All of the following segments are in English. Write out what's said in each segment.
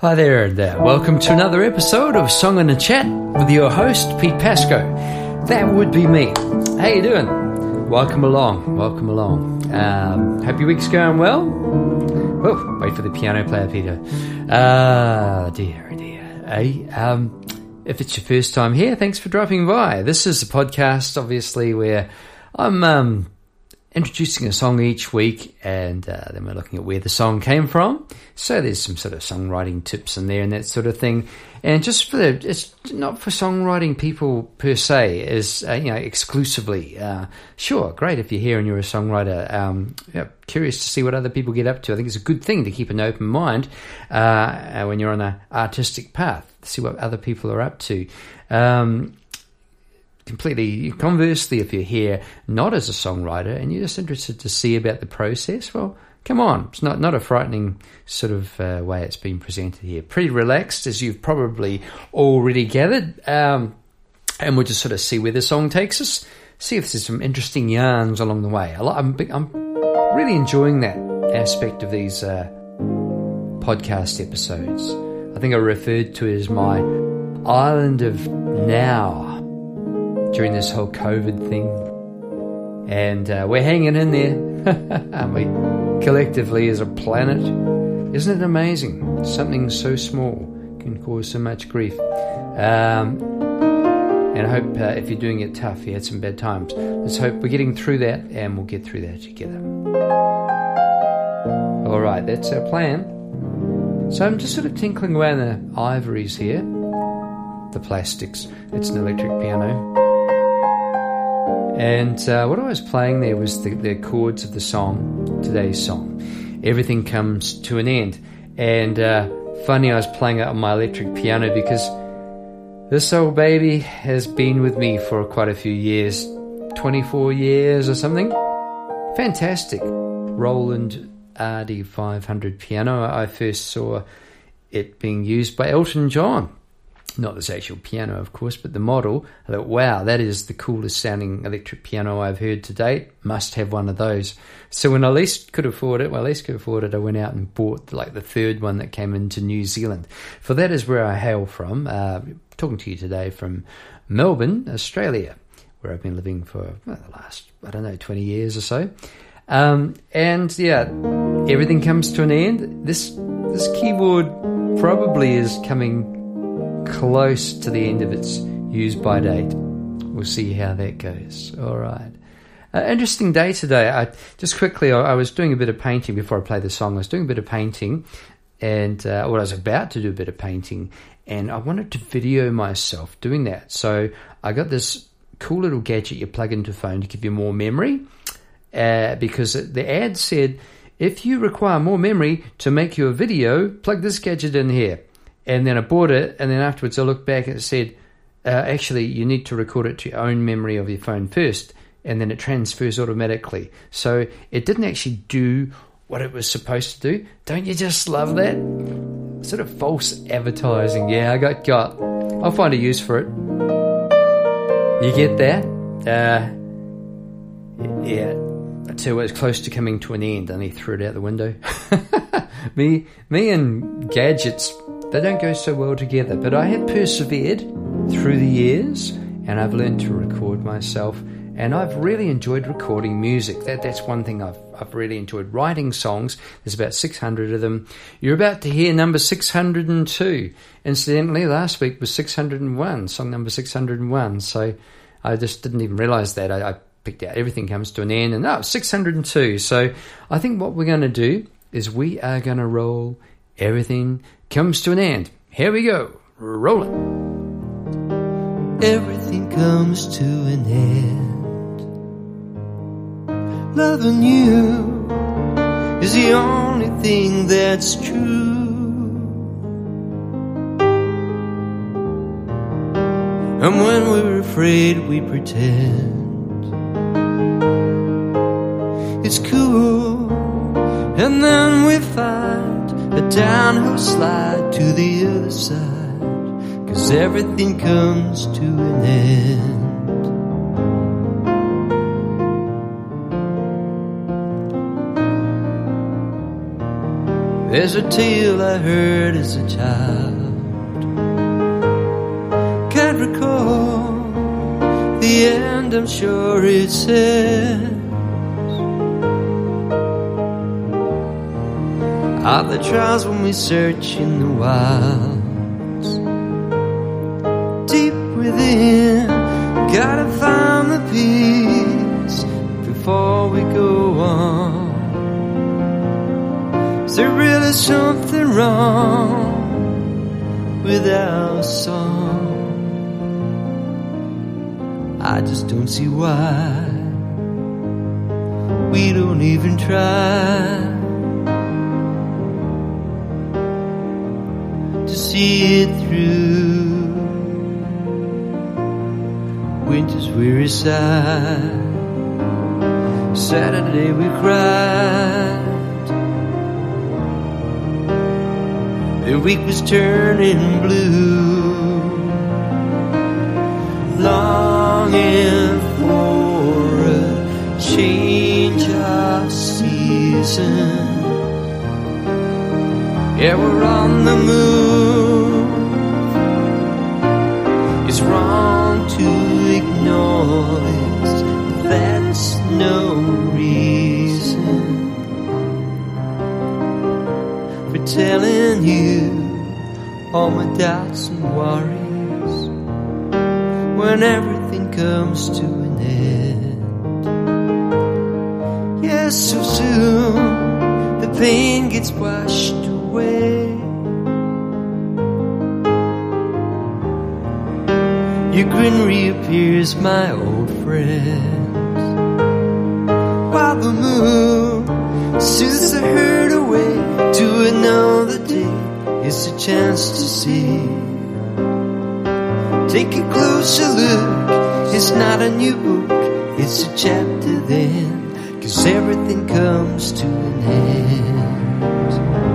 Hi there, and uh, welcome to another episode of Song and a Chat with your host Pete Pasco. That would be me. How you doing? Welcome along. Welcome along. Um, hope your week's going well. Oh, wait for the piano player, Peter. Ah, uh, dear, dear. Hey, um, if it's your first time here, thanks for dropping by. This is a podcast, obviously, where I'm um, introducing a song each week, and uh, then we're looking at where the song came from. So there's some sort of songwriting tips in there and that sort of thing. And just for the, it's not for songwriting people per se, is uh, you know exclusively. Uh, sure, great if you're here and you're a songwriter. Um, yeah, curious to see what other people get up to. I think it's a good thing to keep an open mind uh, when you're on an artistic path. See what other people are up to. Um, completely conversely, if you're here not as a songwriter and you're just interested to see about the process, well, come on. It's not, not a frightening sort of uh, way it's been presented here. Pretty relaxed, as you've probably already gathered. Um, and we'll just sort of see where the song takes us, see if there's some interesting yarns along the way. I'm, I'm really enjoying that aspect of these uh, podcast episodes. I think I referred to it as my island of now during this whole COVID thing. And uh, we're hanging in there, aren't we? Collectively as a planet. Isn't it amazing? Something so small can cause so much grief. Um, and I hope uh, if you're doing it tough, you had some bad times. Let's hope we're getting through that and we'll get through that together. All right, that's our plan. So I'm just sort of tinkling away on the ivories here, the plastics. It's an electric piano. And uh, what I was playing there was the, the chords of the song, today's song. Everything comes to an end. And uh, funny, I was playing it on my electric piano because this old baby has been with me for quite a few years 24 years or something. Fantastic. Roland RD500 piano. I first saw it being used by Elton John not this actual piano, of course, but the model. I thought, wow, that is the coolest sounding electric piano I've heard to date. Must have one of those. So when I least could afford it, well, least could afford it, I went out and bought like the third one that came into New Zealand. For that is where I hail from. Uh, talking to you today from Melbourne, Australia, where I've been living for well, the last, I don't know, 20 years or so. Um, and yeah, everything comes to an end. This this keyboard probably is coming close to the end of its use by date. We'll see how that goes. All right. Uh, interesting day today. I, just quickly, I, I, was doing a bit of painting before I played the song. I was doing a bit of painting, and uh, I was about to do a bit of painting, and I wanted to video myself doing that. So I got this cool little gadget you plug into phone to give you more memory, uh, because the ad said if you require more memory to make your video, plug this gadget in here and then I bought it, and then afterwards I looked back and it said, uh, actually, you need to record it to your own memory of your phone first, and then it transfers automatically. So it didn't actually do what it was supposed to do. Don't you just love that? Sort of false advertising. Yeah, I got got. I'll find a use for it. You get that? Uh, yeah. I tell close to coming to an end, and he threw it out the window. me, me, and gadgets they don't go so well together. But I have persevered through the years and I've learned to record myself and I've really enjoyed recording music. That that's one thing I've I've really enjoyed writing songs. There's about 600 of them. You're about to hear number 602. Incidentally, last week was 601, song number 601. So I just didn't even realize that. I, I picked out everything comes to an end and oh, 602. So I think what we're going to do is we are going to roll everything comes to an end. Here we go. Rolling. Everything comes to an end. Loving you is the only thing that's true. And when we're afraid, we pretend it's cool. And then we find a downhill slide to the other side. Cause everything comes to an end. There's a tale I heard as a child. Can't recall the end, I'm sure it says. Are the trials when we search in the wilds? Deep within, gotta find the peace before we go on. Is there really something wrong with our song? I just don't see why we don't even try see it through. Winter's weary side. Saturday we cried. The week was turning blue. Longing for a change of season. Yeah, we're on the move. Doubts and worries when everything comes to an end. Yes, so soon the pain gets washed away. Your grin reappears, my old friend. While the moon it's a chance to see. Take a closer look. It's not a new book, it's a chapter then. Cause everything comes to an end.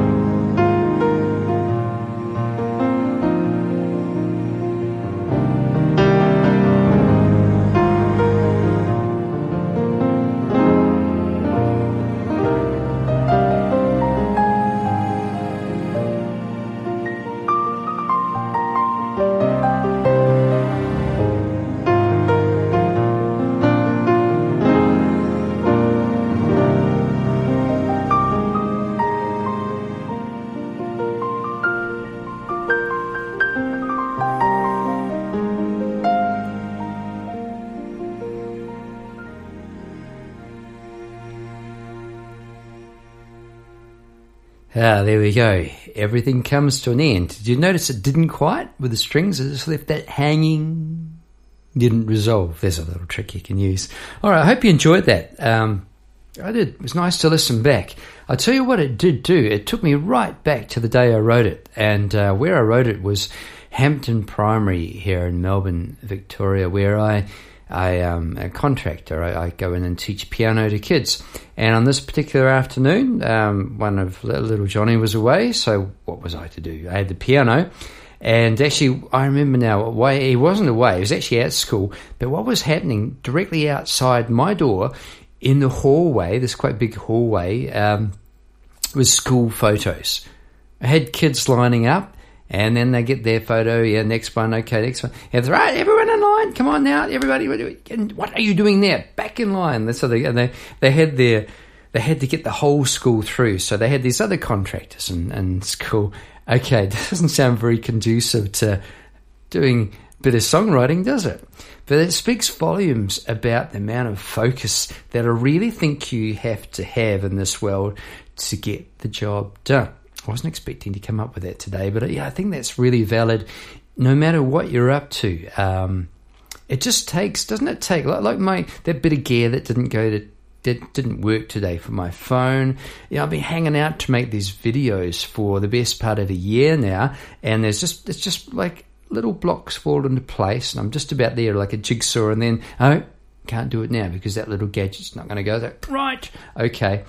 Ah, there we go. Everything comes to an end. Did you notice it didn't quite with the strings? It just left that hanging. Didn't resolve. There's a little trick you can use. All right, I hope you enjoyed that. Um, I did. It was nice to listen back. I'll tell you what it did do. It took me right back to the day I wrote it. And uh, where I wrote it was Hampton Primary here in Melbourne, Victoria, where I I am a contractor. I, I, go in and teach piano to kids. And on this particular afternoon, um, one of little Johnny was away. So what was I to do? I had the piano. And actually, I remember now, why he wasn't away. He was actually at school. But what was happening directly outside my door in the hallway, this quite big hallway, um, was school photos. I had kids lining up and then they get their photo. Yeah, next one. Okay, next one. Yeah, right, everyone in line. Come on now, everybody. What are you doing there? Back in line. So they they they had their they had to get the whole school through. So they had these other contractors and, and school. Okay, doesn't sound very conducive to doing a bit of songwriting, does it? But it speaks volumes about the amount of focus that I really think you have to have in this world to get the job done. Wasn't expecting to come up with that today, but yeah, I think that's really valid. No matter what you're up to, um, it just takes, doesn't it take like, like my that bit of gear that didn't go to that didn't work today for my phone. Know, I've been hanging out to make these videos for the best part of a year now, and there's just it's just like little blocks fall into place, and I'm just about there like a jigsaw, and then oh, can't do it now because that little gadget's not going to go there. Right, okay,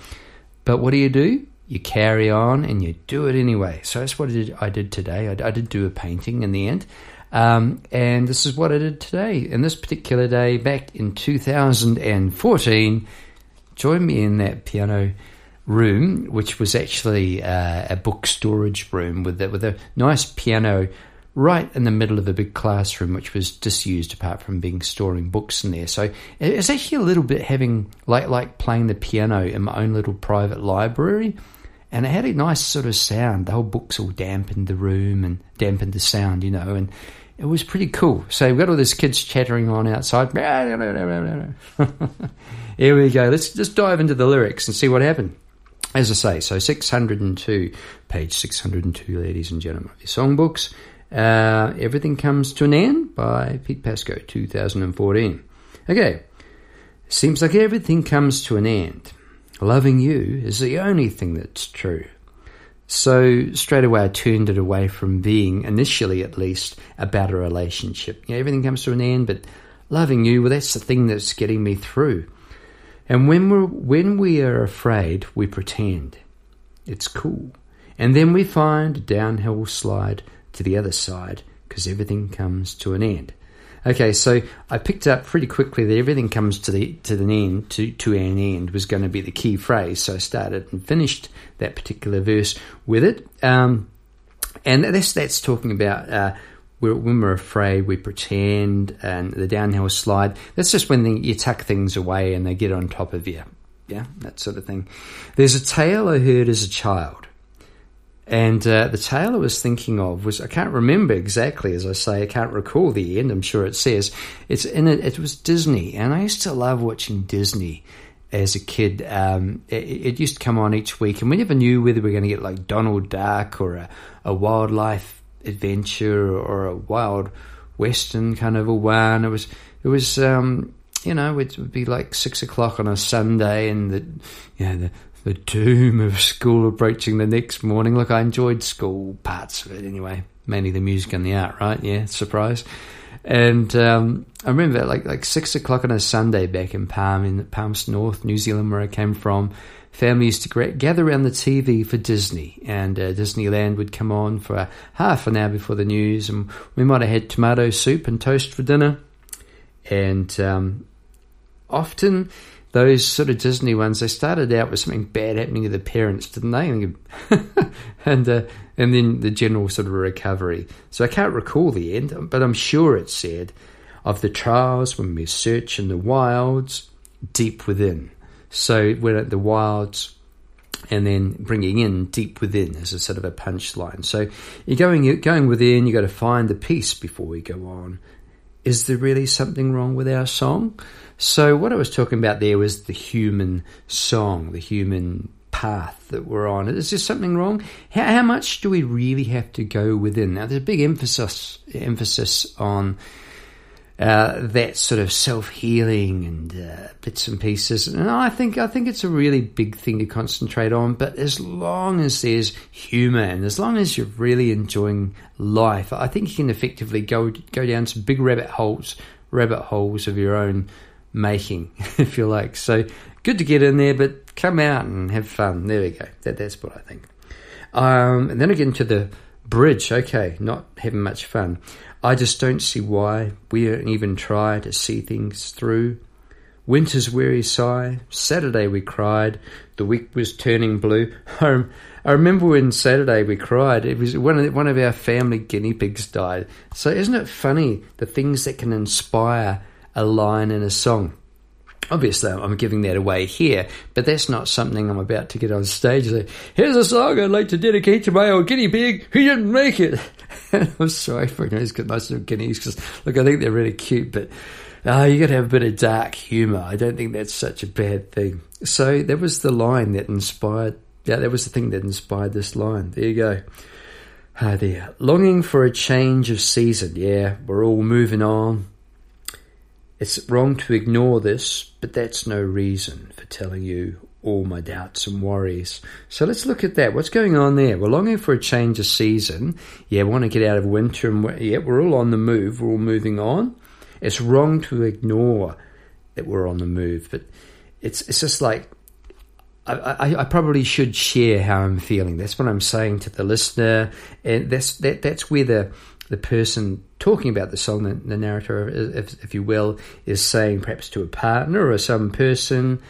but what do you do? You carry on and you do it anyway. So that's what I did, I did today. I, I, did do a painting in the end. Um, and this is what I did today. In this particular day, back in 2014, join me in that piano room, which was actually uh, a book storage room with a, with a nice piano right in the middle of a big classroom, which was disused apart from being storing books in there. So it's actually a little bit having like like playing the piano in my own little private library. And it had a nice sort of sound. The whole books all dampened the room and dampened the sound, you know, and it was pretty cool. So we've got all these kids chattering on outside. Here we go. Let's just dive into the lyrics and see what happened. As I say, so 602, page 602, ladies and gentlemen, your songbooks. Uh, Everything Comes to an End by Pete Pasco, 2014. Okay, seems like everything comes to an end. Loving you is the only thing that's true. So straight away, I turned it away from being, initially at least, about a relationship. You know, everything comes to an end, but loving you, well, that's the thing that's getting me through. And when we're when we are afraid, we pretend it's cool, and then we find a downhill slide to the other side because everything comes to an end. Okay, so I picked up pretty quickly that everything comes to the to an end to to an end was going to be the key phrase. So I started and finished that particular verse with it, um, and that's that's talking about. Uh, when we're afraid, we pretend, and the downhill slide. That's just when the, you tuck things away and they get on top of you. Yeah, that sort of thing. There's a tale I heard as a child and uh, the tale I was thinking of was I can't remember exactly, as I say, I can't recall the end. I'm sure it says it's in it. It was Disney, and I used to love watching Disney as a kid. Um, it, it, used to come on each week, and we never knew whether we were going to get like Donald Duck or a, a wildlife adventure or a wild western kind of a one. It was it was um, you know it would be like six o'clock on a Sunday, and the you know the the doom of school approaching the next morning. Look, I enjoyed school parts of it anyway, mainly the music and the art, right? Yeah, surprise. And um, I remember like like six o'clock on a Sunday back in Palm in Palms North, New Zealand, where I came from. Family used to gather around the TV for Disney, and uh, Disneyland would come on for half an hour before the news, and we might have had tomato soup and toast for dinner. And um, often those sort of Disney ones, they started out with something bad happening to the parents, didn't they? and uh, and then the general sort of recovery. So I can't recall the end, but I'm sure it said of the trials when we search in the wilds deep within. So we're at the wilds and then bringing in deep within as a sort of a punchline. So you're going you're going within. You got to find the peace before we go on. Is there really something wrong with our song? So, what I was talking about there was the human song, the human path that we're on. Is there something wrong? How, how much do we really have to go within? Now, there's a big emphasis emphasis on uh, that sort of self healing and uh, bits and pieces, and I think I think it's a really big thing to concentrate on. But as long as there's humour and as long as you're really enjoying life, I think you can effectively go go down some big rabbit holes rabbit holes of your own making, if you like. So good to get in there, but come out and have fun. There we go. That, that's what I think. Um, and then again to the bridge. Okay, not having much fun. I just don't see why we don't even try to see things through. Winter's weary sigh. Saturday we cried. The week was turning blue. Home. I remember when Saturday we cried. It was one of one of our family guinea pigs died. So isn't it funny the things that can inspire a line in a song. Obviously, I'm giving that away here, but that's not something I'm about to get on stage say, here's a song I'd like to dedicate to my old guinea pig who didn't make it. I'm sorry for those most of guineas because, look, I think they're really cute, but uh, you got to have a bit of dark humour. I don't think that's such a bad thing. So that was the line that inspired, yeah, that was the thing that inspired this line. There you go. Ah, there. Longing for a change of season. Yeah, we're all moving on it's wrong to ignore this, but that's no reason for telling you all my doubts and worries. So let's look at that. What's going on there? We're longing for a change of season. Yeah, we want to get out of winter, and we're, yeah, we're all on the move. We're all moving on. It's wrong to ignore that we're on the move, but it's it's just like I, I, I, probably should share how I'm feeling. That's what I'm saying to the listener, and that's that that's where the the person talking about the song, the, the narrator, if, if, you will, is saying perhaps to a partner or some person,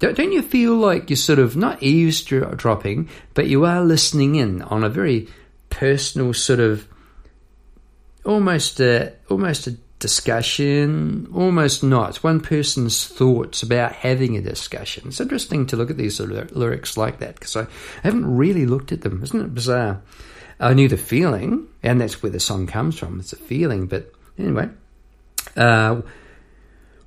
don't, don't you feel like you're sort of not eavesdropping, but you are listening in on a very personal sort of almost a, almost a discussion, almost not. One person's thoughts about having a discussion. It's interesting to look at these sort of lyrics like that because I haven't really looked at them. Isn't it bizarre? I knew the feeling, and that's where the song comes from. It's a feeling, but anyway. Uh,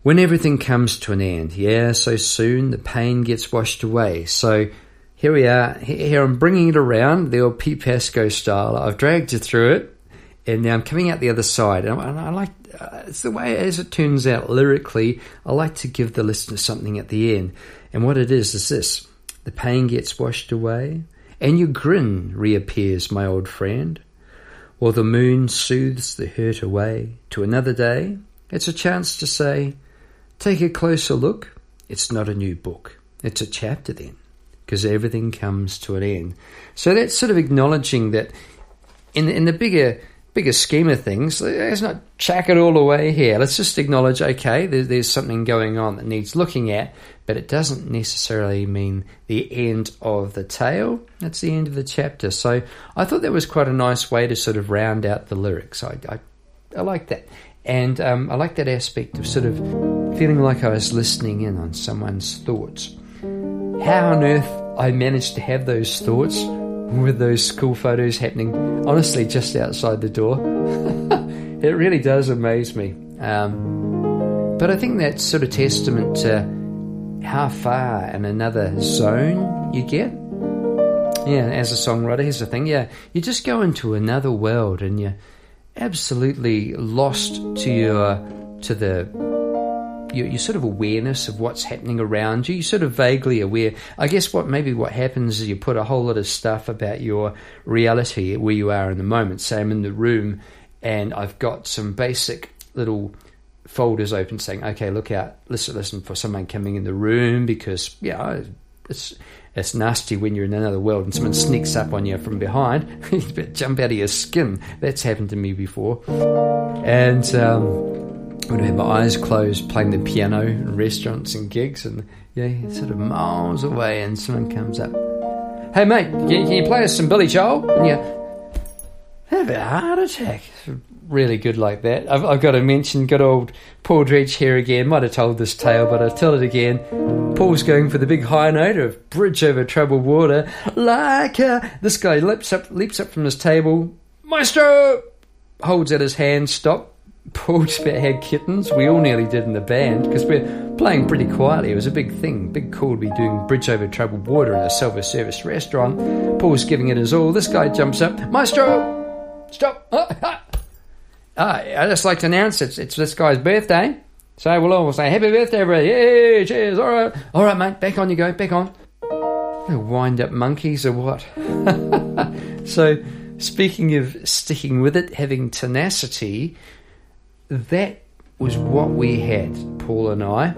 when everything comes to an end, yeah, so soon the pain gets washed away. So here we are. Here I'm bringing it around, the old Pete Pasco style. I've dragged you through it, and now I'm coming out the other side. And I, like uh, it's the way, as it turns out, lyrically, I like to give the listener something at the end. And what it is is this: the pain gets washed away, and your grin reappears, my old friend. While the moon soothes the hurt away to another day, it's a chance to say, take a closer look. It's not a new book. It's a chapter then because everything comes to an end. So that's sort of acknowledging that in the, in the bigger bigger scheme of things, let's not chuck it all away here. Let's just acknowledge, okay, there, there's something going on that needs looking at, but it doesn't necessarily mean the end of the tale. That's the end of the chapter. So I thought that was quite a nice way to sort of round out the lyrics. I, I, I like that. And um, I like that aspect of sort of feeling like I was listening in on someone's thoughts. How on earth I managed to have those thoughts with those school photos happening, honestly, just outside the door. it really does amaze me. Um, but I think that's sort of testament to how far in another zone you get. Yeah, as a songwriter, here's the thing. Yeah, you just go into another world and you're absolutely lost to your to the your, your sort of awareness of what's happening around you. You're sort of vaguely aware. I guess what maybe what happens is you put a whole lot of stuff about your reality where you are in the moment. Say I'm in the room and I've got some basic little folders open saying, okay, look out, listen, listen for someone coming in the room because, yeah, it's it's nasty when you're in another world and someone sneaks up on you from behind. you better jump out of your skin. That's happened to me before. And um, would have my eyes closed playing the piano in restaurants and gigs and yeah, sort of miles away and someone comes up. Hey mate, can, can you play us some Billy Joel? And you have a heart attack. Really good like that. I've, I've got to mention good old Paul Dredge here again. Might have told this tale, but I'll tell it again. Paul's going for the big high note of Bridge Over Troubled Water. Like a... This guy leaps up, leaps up from his table. Maestro! Holds out his hand, stop, Paul just about had kittens. We all nearly did in the band because we're playing pretty quietly. It was a big thing, big call to be doing Bridge Over Troubled Water in a silver service restaurant. Paul's giving it his all. This guy jumps up, Maestro, stop. Ah, ah. Ah, I just like to announce it's, it's this guy's birthday. So we'll all say, Happy birthday, everybody. Yay, cheers. All right. All right, mate. Back on you go. Back on. The Wind up monkeys or what? so, speaking of sticking with it, having tenacity, that was what we had, Paul and I.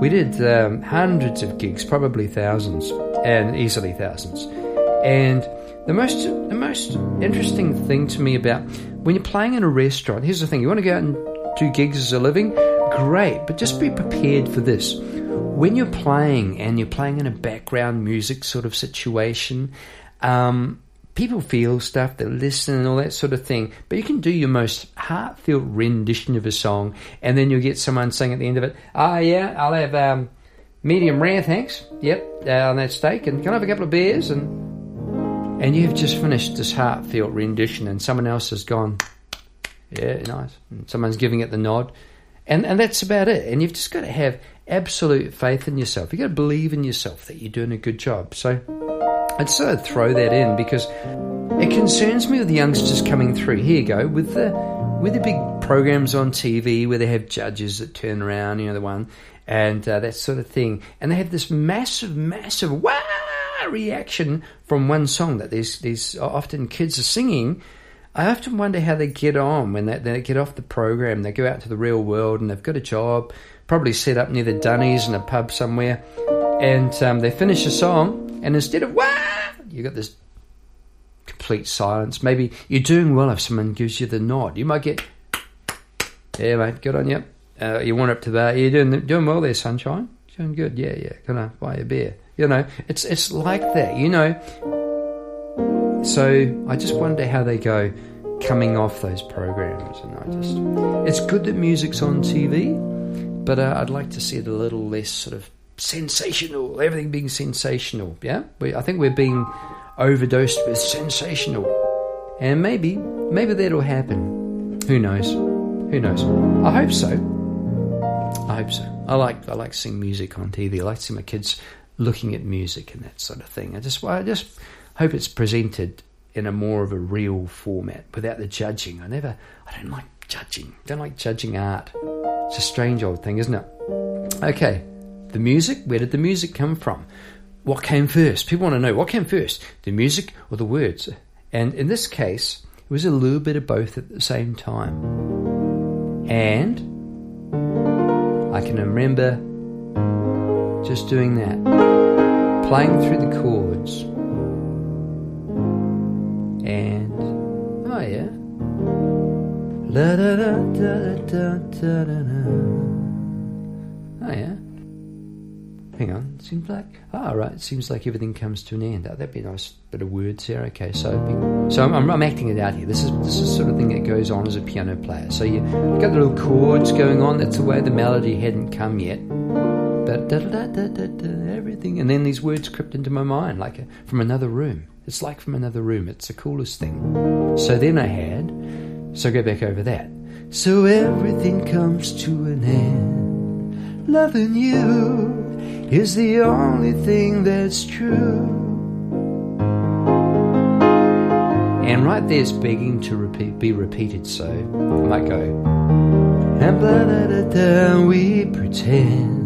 We did um, hundreds of gigs, probably thousands, and easily thousands. And the most the most interesting thing to me about when you're playing in a restaurant, here's the thing: you want to go out and do gigs as a living, great, but just be prepared for this. When you're playing and you're playing in a background music sort of situation, um, people feel stuff, they listen and all that sort of thing. But you can do your most heartfelt rendition of a song, and then you'll get someone saying at the end of it, "Ah, oh, yeah, I'll have um, medium rare, thanks. Yep, uh, on that steak, and can I have a couple of beers?" And and you've just finished this heartfelt rendition, and someone else has gone, "Yeah, nice." And someone's giving it the nod, and and that's about it. And you've just got to have absolute faith in yourself. You've got to believe in yourself that you're doing a good job. So I'd sort of throw that in because it concerns me with the youngsters coming through. Here you go with the with the big programs on TV where they have judges that turn around, you know the one, and uh, that sort of thing, and they have this massive, massive wow reaction from one song that these these often kids are singing. I often wonder how they get on when they, they get off the program. They go out to the real world and they've got a job, probably set up near the Dunnies in a pub somewhere, and um, they finish a song and instead of wow, you got this complete silence. Maybe you're doing well if someone gives you the nod. You might get, yeah, mate, good on you. Uh, you want up to that. You're doing doing well there, sunshine. Doing good. Yeah, yeah. Gonna buy a beer. You know, it's it's like that. You know. So I just wonder how they go coming off those programs, and I just it's good that music's on TV, but uh, I'd like to see it a little less sort of sensational. Everything being sensational. Yeah, we, I think we're being overdosed with sensational, and maybe maybe that'll happen. Who knows? Who knows? I hope so. I hope so. I like I like seeing music on TV. I like to see my kids looking at music and that sort of thing. I just I just hope it's presented in a more of a real format without the judging. I never I don't like judging. Don't like judging art. It's a strange old thing, isn't it? Okay. The music, where did the music come from? What came first? People want to know what came first, the music or the words? And in this case, it was a little bit of both at the same time. And I can remember just doing that, playing through the chords, and oh yeah, la da da da da da da da. Oh yeah. Hang on, seems like ah oh, right. Seems like everything comes to an end. Oh, that'd be a nice bit of words there. Okay, so be, so I'm, I'm, acting it out here. This is this is sort of thing that goes on as a piano player. So you got the little chords going on. That's the way the melody hadn't come yet. Da da da da da everything, and then these words crept into my mind like a, from another room. It's like from another room. It's the coolest thing. So then I had. So go back over that. So everything comes to an end. Loving you is the only thing that's true. And right there's begging to repeat, be repeated, so I might go. And da da da, we pretend,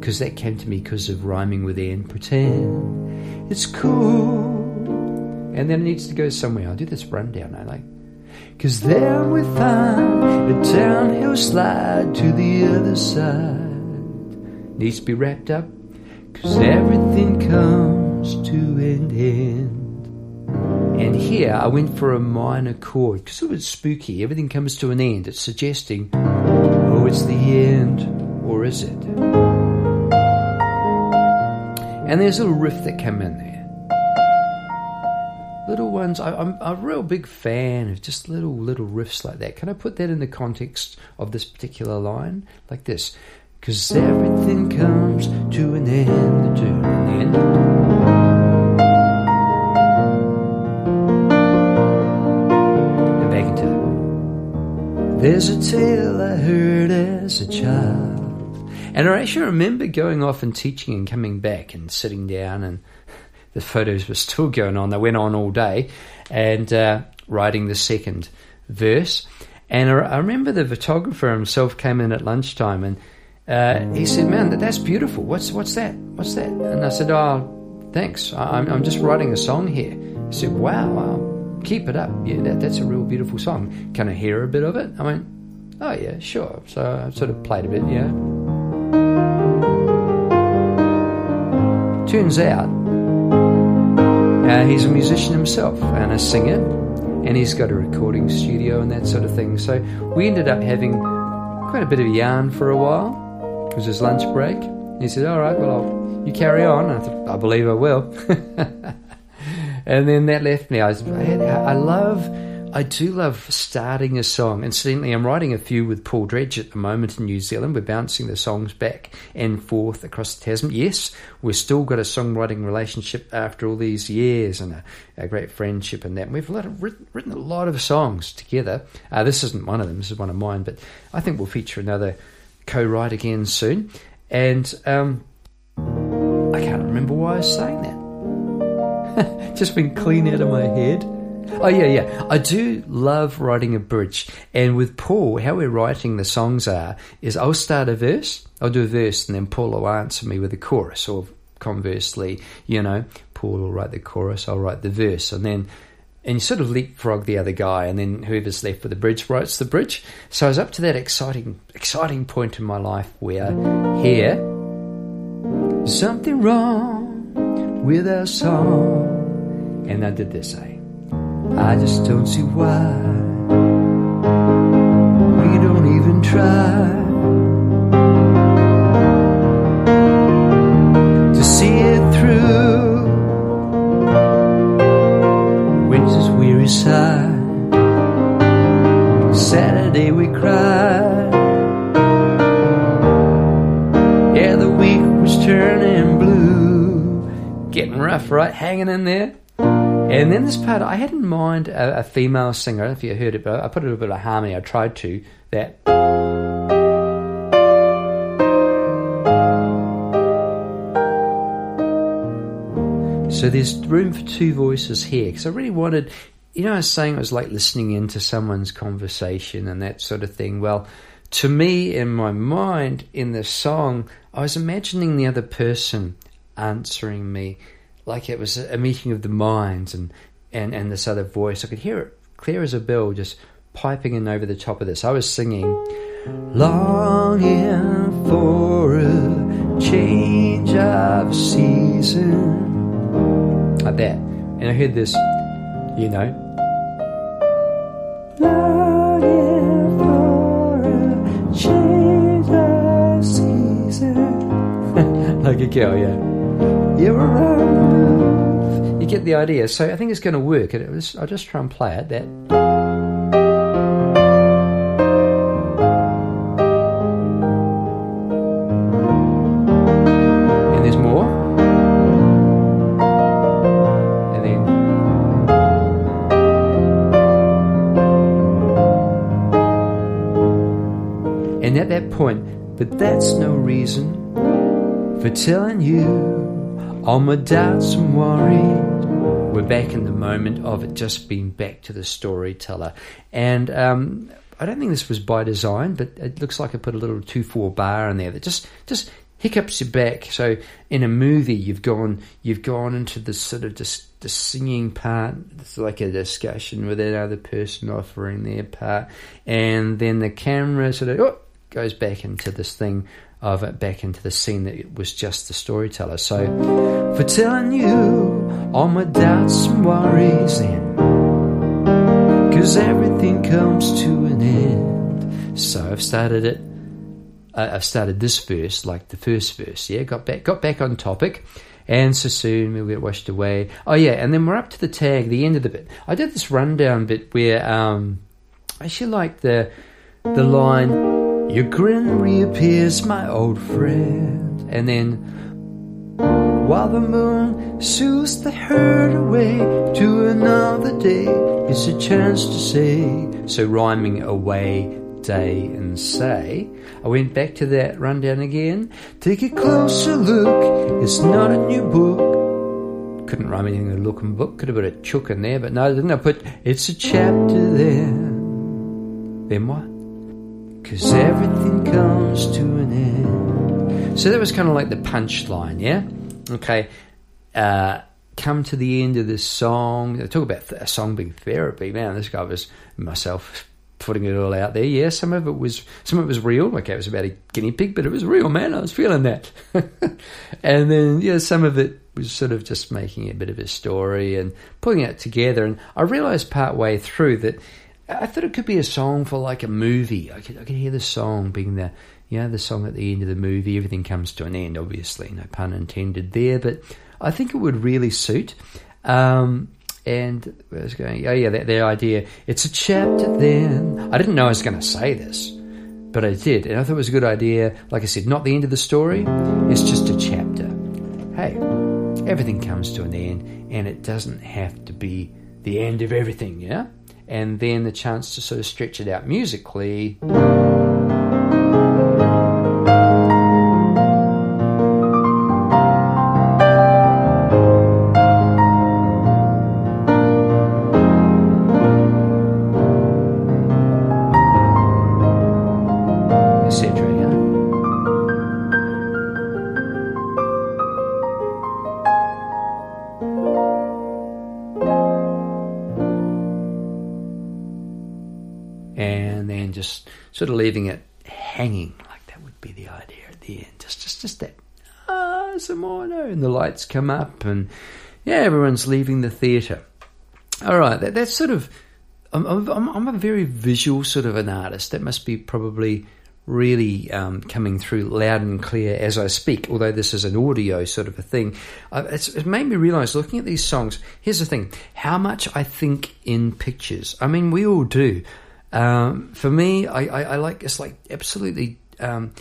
because that came to me because of rhyming with and pretend. It's cool. And then it needs to go somewhere. I'll do this rundown, I like. Cause there we find a downhill slide to the other side. Needs to be wrapped up Cause everything comes to an end. And here I went for a minor chord because it was spooky. Everything comes to an end. It's suggesting, oh, it's the end, or is it? And there's a little riff that came in there. Little ones, I, I'm a real big fan of just little, little riffs like that. Can I put that in the context of this particular line? Like this. Cause everything comes to an end, to an end. And back into it. There's a tale I heard as a child. And I actually remember going off and teaching and coming back and sitting down and the photos were still going on. They went on all day and uh, writing the second verse. And I remember the photographer himself came in at lunchtime and uh, he said, "Man, that's beautiful. What's what's that? What's that?" And I said, "Oh, thanks. I'm I'm just writing a song here." He said, "Wow, keep it up. Yeah, that, that's a real beautiful song. Can I hear a bit of it?" I went, "Oh yeah, sure." So I sort of played a bit. Yeah. Turns out, uh, he's a musician himself and a singer, and he's got a recording studio and that sort of thing. So we ended up having quite a bit of yarn for a while. It was his lunch break. He said, All right, well, I'll, you carry on. I thought, I believe I will. and then that left me. I, was, I, I love, I do love starting a song. Incidentally, I'm writing a few with Paul Dredge at the moment in New Zealand. We're bouncing the songs back and forth across the Tasman. Yes, we've still got a songwriting relationship after all these years and a, a great friendship and that. We've written, written, a lot of songs together. Uh, this isn't one of them, this is one of mine, but I think we'll feature another co-write again soon. And um, I can't remember why I was saying that. Just been clean out of my head. Oh yeah, yeah. I do love writing a bridge, and with Paul, how we're writing the songs are is I'll start a verse, I'll do a verse, and then Paul will answer me with a chorus, or conversely, you know, Paul will write the chorus, I'll write the verse, and then and you sort of leapfrog the other guy, and then whoever's left with the bridge writes the bridge. So I was up to that exciting, exciting point in my life where here, something wrong with our song, and I did this. Eh? I just don't see why we don't even try to see it through. Winter's weary sigh. Saturday we cried. Yeah, the week was turning blue. Getting rough, right? Hanging in there. And then um, this part, I had in mind a, a female singer. I don't know if you heard it, but I put a little bit of harmony. I tried to. That. So there's room for two voices here because I really wanted, you know, I was saying it was like listening into someone's conversation and that sort of thing. Well, to me, in my mind, in the song, I was imagining the other person answering me like it was a meeting of the minds and, and, and this other voice. I could hear it clear as a bell just piping in over the top of this. I was singing, Longing for a change of season. like that. And I heard this, you know, Longing for a change of season. like a girl, yeah. You're around. You get the idea. So I think it's going to work. It was, I'll just try and play it. That. And there's more. And then. And at that point, but that's no reason for telling you all my doubts and worries. We're back in the moment of it just being back to the storyteller. And um, I don't think this was by design, but it looks like I put a little 2 4 bar in there that just, just hiccups you back. So in a movie, you've gone, you've gone into this sort of just the singing part. It's like a discussion with another person offering their part. And then the camera sort of oh, goes back into this thing of it back into the scene that it was just the storyteller. So, for telling you all my doubts and worries, and cause everything comes to an end. So I've started it. Uh, I've started this verse like the first verse. Yeah, got back, got back on topic. And so soon we'll get washed away. Oh yeah, and then we're up to the tag, the end of the bit. I did this rundown bit where um, I actually like the the line your grin reappears, my old friend. And then, while the moon soothes the herd away to another day, it's a chance to say. So, rhyming away, day, and say. I went back to that rundown again. Take a closer look, it's not a new book. Couldn't rhyme anything with look and book. Could have put a chook in there, but no, didn't. I put it's a chapter there? Then what? Cause everything comes to an end. So that was kind of like the punchline, yeah? Okay. Uh, come to the end of this song. Talk about a song being therapy. Man, this guy was myself putting it all out there. Yeah, some of it was some of it was real. Okay, it was about a guinea pig, but it was real, man. I was feeling that. and then yeah, some of it was sort of just making a bit of a story and putting it together. And I realized part way through that I thought it could be a song for like a movie. I could I could hear the song being the you know the song at the end of the movie. Everything comes to an end, obviously, no pun intended there. But I think it would really suit. Um, and I was going, oh yeah, that, that idea. It's a chapter then. I didn't know I was going to say this, but I did, and I thought it was a good idea. Like I said, not the end of the story. It's just a chapter. Hey, everything comes to an end, and it doesn't have to be the end of everything. Yeah and then the chance to sort of stretch it out musically. Sort of leaving it hanging like that would be the idea at the end. Just, just, just that. Ah, some more, no. And the lights come up, and yeah, everyone's leaving the theatre. All right, that, that's sort of. I'm, I'm, I'm a very visual sort of an artist. That must be probably really um, coming through loud and clear as I speak, although this is an audio sort of a thing. It's, it made me realize looking at these songs, here's the thing how much I think in pictures. I mean, we all do. Um, for me, I, I, I, like it's like absolutely. Um,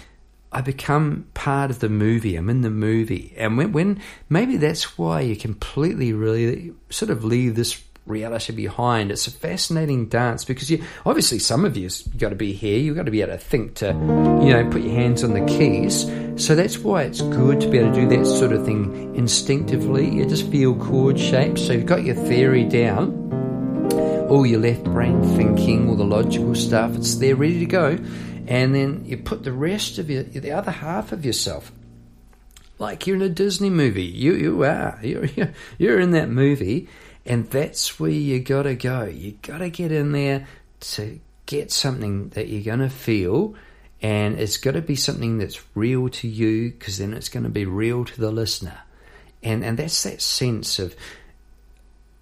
I become part of the movie. I'm in the movie, and when, when maybe that's why you completely really sort of leave this reality behind. It's a fascinating dance because you obviously some of you've got to be here. You've got to be able to think to, you know, put your hands on the keys. So that's why it's good to be able to do that sort of thing instinctively. You just feel chord shapes. So you've got your theory down, all your left brain thinking, all the logical stuff. It's there, ready to go and then you put the rest of your, the other half of yourself, like you're in a Disney movie. You you are you're you're in that movie, and that's where you gotta go. You gotta get in there to get something that you're gonna feel, and it's got to be something that's real to you, because then it's going to be real to the listener, and and that's that sense of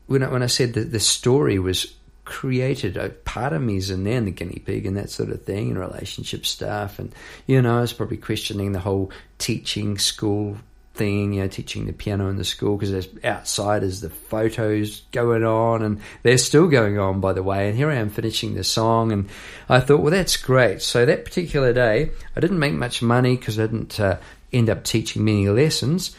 when I, when I said that the story was created a part of me is in there, and the guinea pig and that sort of thing, and relationship stuff. And, you know, I was probably questioning the whole teaching school thing, you know, teaching the piano in the school because there's outside is the photos going on and they're still going on, by the way. And here I am finishing the song, and I thought, well, that's great. So that particular day, I didn't make much money because I didn't uh, end up teaching many lessons,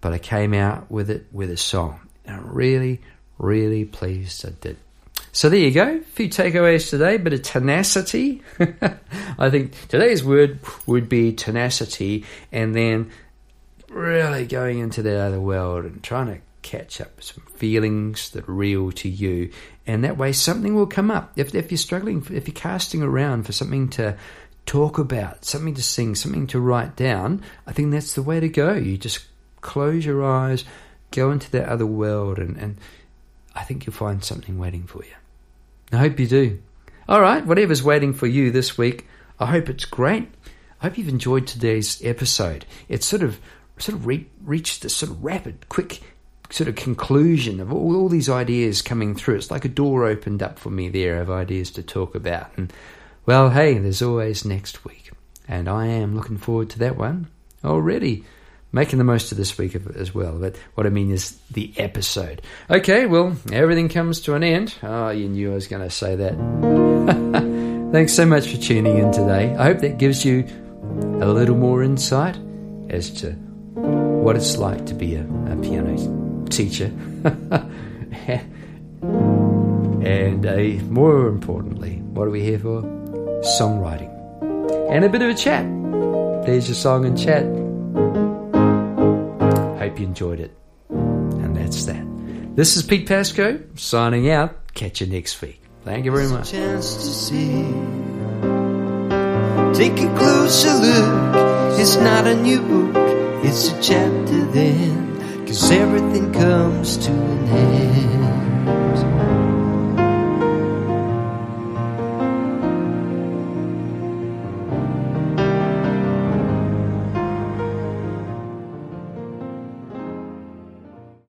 but I came out with it with a song. And I'm really, really pleased I did. So there you go. A few takeaways today, bit of tenacity. I think today's word would be tenacity, and then really going into that other world and trying to catch up some feelings that are real to you. And that way, something will come up. If, if you're struggling, if you're casting around for something to talk about, something to sing, something to write down, I think that's the way to go. You just close your eyes, go into that other world, and, and I think you'll find something waiting for you. I hope you do. All right, whatever's waiting for you this week, I hope it's great. I hope you've enjoyed today's episode. It's sort of sort of re- reached this sort of rapid, quick sort of conclusion of all, all these ideas coming through. It's like a door opened up for me there of ideas to talk about. And well, hey, there's always next week, and I am looking forward to that one already making the most of this week as well. But what I mean is the episode. Okay, well, everything comes to an end. Oh, you knew I was going to say that. Thanks so much for tuning in today. I hope that gives you a little more insight as to what it's like to be a, a piano teacher. and uh, more importantly, what are we here for? Songwriting. And a bit of a chat. There's your song and chat hope you enjoyed it. And that's that. This is Pete Pasco signing out. Catch you next week. Thank you very much. chance to see. Take a closer look. It's not a new book, it's a chapter then. Cause everything comes to an end.